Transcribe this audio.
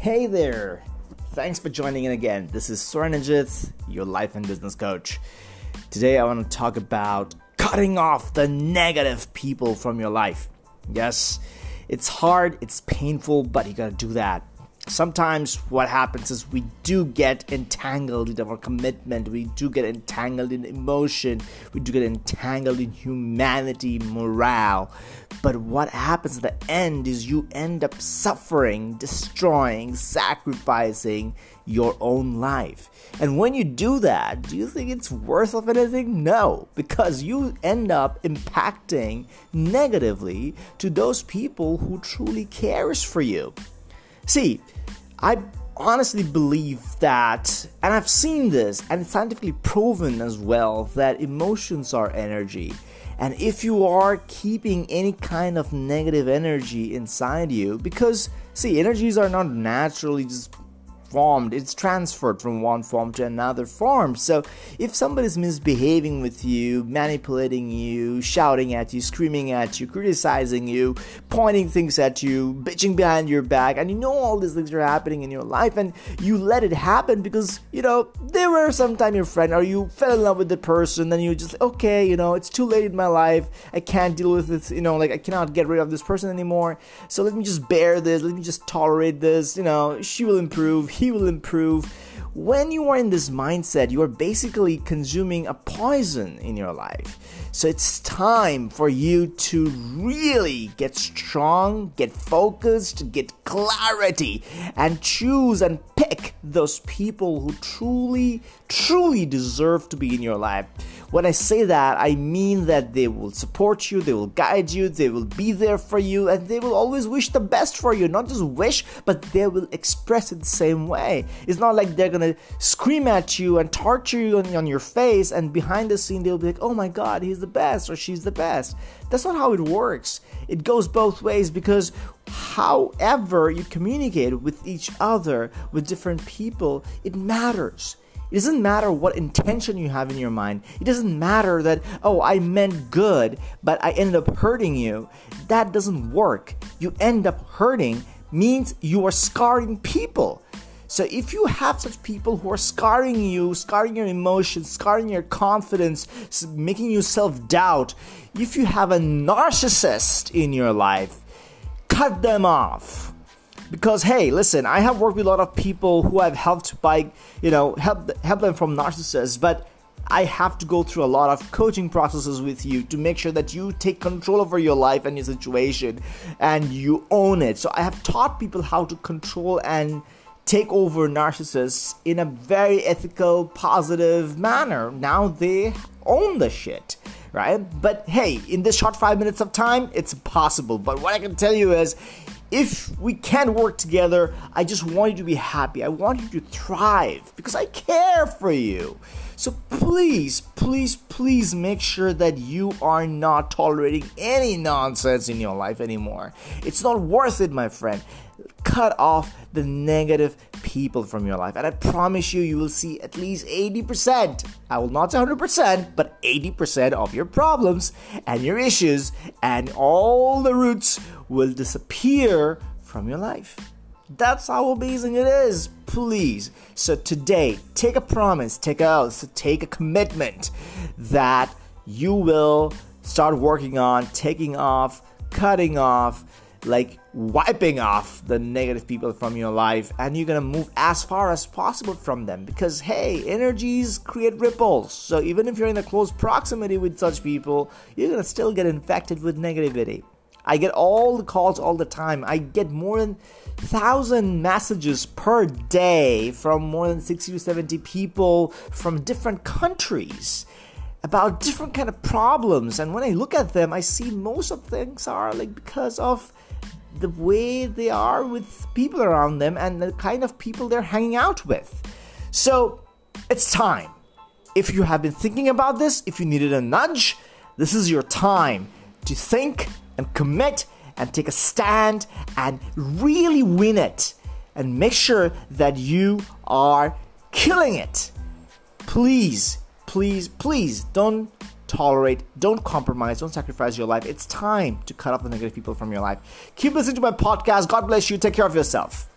Hey there! Thanks for joining in again. This is Soren your life and business coach. Today I want to talk about cutting off the negative people from your life. Yes, it's hard, it's painful, but you gotta do that sometimes what happens is we do get entangled with our commitment we do get entangled in emotion we do get entangled in humanity morale. But what happens at the end is you end up suffering destroying sacrificing your own life. And when you do that do you think it's worth of anything? No because you end up impacting negatively to those people who truly cares for you See, I honestly believe that, and I've seen this, and scientifically proven as well, that emotions are energy. And if you are keeping any kind of negative energy inside you, because see, energies are not naturally just it's transferred from one form to another form. So if somebody's misbehaving with you manipulating you shouting at you screaming at you criticizing you pointing things at you bitching behind your back and you know all these things are happening in your life and you let it happen because you know they were sometime your friend or you fell in love with the person then you just okay you know it's too late in my life. I can't deal with this you know like i cannot get rid of this person anymore. So let me just bear this. Let me just tolerate this. You know she will improve he will improve. When you are in this mindset, you are basically consuming a poison in your life. So it's time for you to really get strong, get focused, get clarity, and choose and pick those people who truly, truly deserve to be in your life. When I say that, I mean that they will support you, they will guide you, they will be there for you, and they will always wish the best for you. Not just wish, but they will express it the same way. It's not like they're gonna scream at you and torture you on, on your face, and behind the scene, they'll be like, oh my god, he's the best or she's the best. That's not how it works. It goes both ways because however you communicate with each other, with different people, it matters. It doesn't matter what intention you have in your mind. It doesn't matter that, oh, I meant good, but I ended up hurting you. That doesn't work. You end up hurting means you are scarring people. So if you have such people who are scarring you, scarring your emotions, scarring your confidence, making you self doubt, if you have a narcissist in your life, cut them off because hey listen i have worked with a lot of people who i've helped by you know help help them from narcissists but I have to go through a lot of coaching processes with you to make sure that you take control over your life and your situation and you own it. So I have taught people how to control and take over narcissists in a very ethical, positive manner. Now they own the shit, right? But hey, in this short five minutes of time, it's possible. But what I can tell you is if we can work together, I just want you to be happy. I want you to thrive because I care for you. So please, please, please make sure that you are not tolerating any nonsense in your life anymore. It's not worth it, my friend. Cut off the negative people from your life. And I promise you, you will see at least 80%. I will not say 100%, but 80% of your problems and your issues and all the roots will disappear from your life. That's how amazing it is. Please. So today, take a promise, take a oath, take a commitment that you will start working on taking off, cutting off, like wiping off the negative people from your life and you're gonna move as far as possible from them. Because hey energies create ripples. So even if you're in a close proximity with such people you're gonna still get infected with negativity. I get all the calls all the time. I get more than thousand messages per day from more than 60 to 70 people from different countries about different kind of problems and when i look at them i see most of things are like because of the way they are with people around them and the kind of people they're hanging out with. So it's time. If you have been thinking about this, if you needed a nudge, this is your time to think and commit and take a stand and really win it and make sure that you are killing it. Please, please, please don't tolerate, don't compromise, don't sacrifice your life. It's time to cut off the negative people from your life. Keep listening to my podcast. God bless you. Take care of yourself.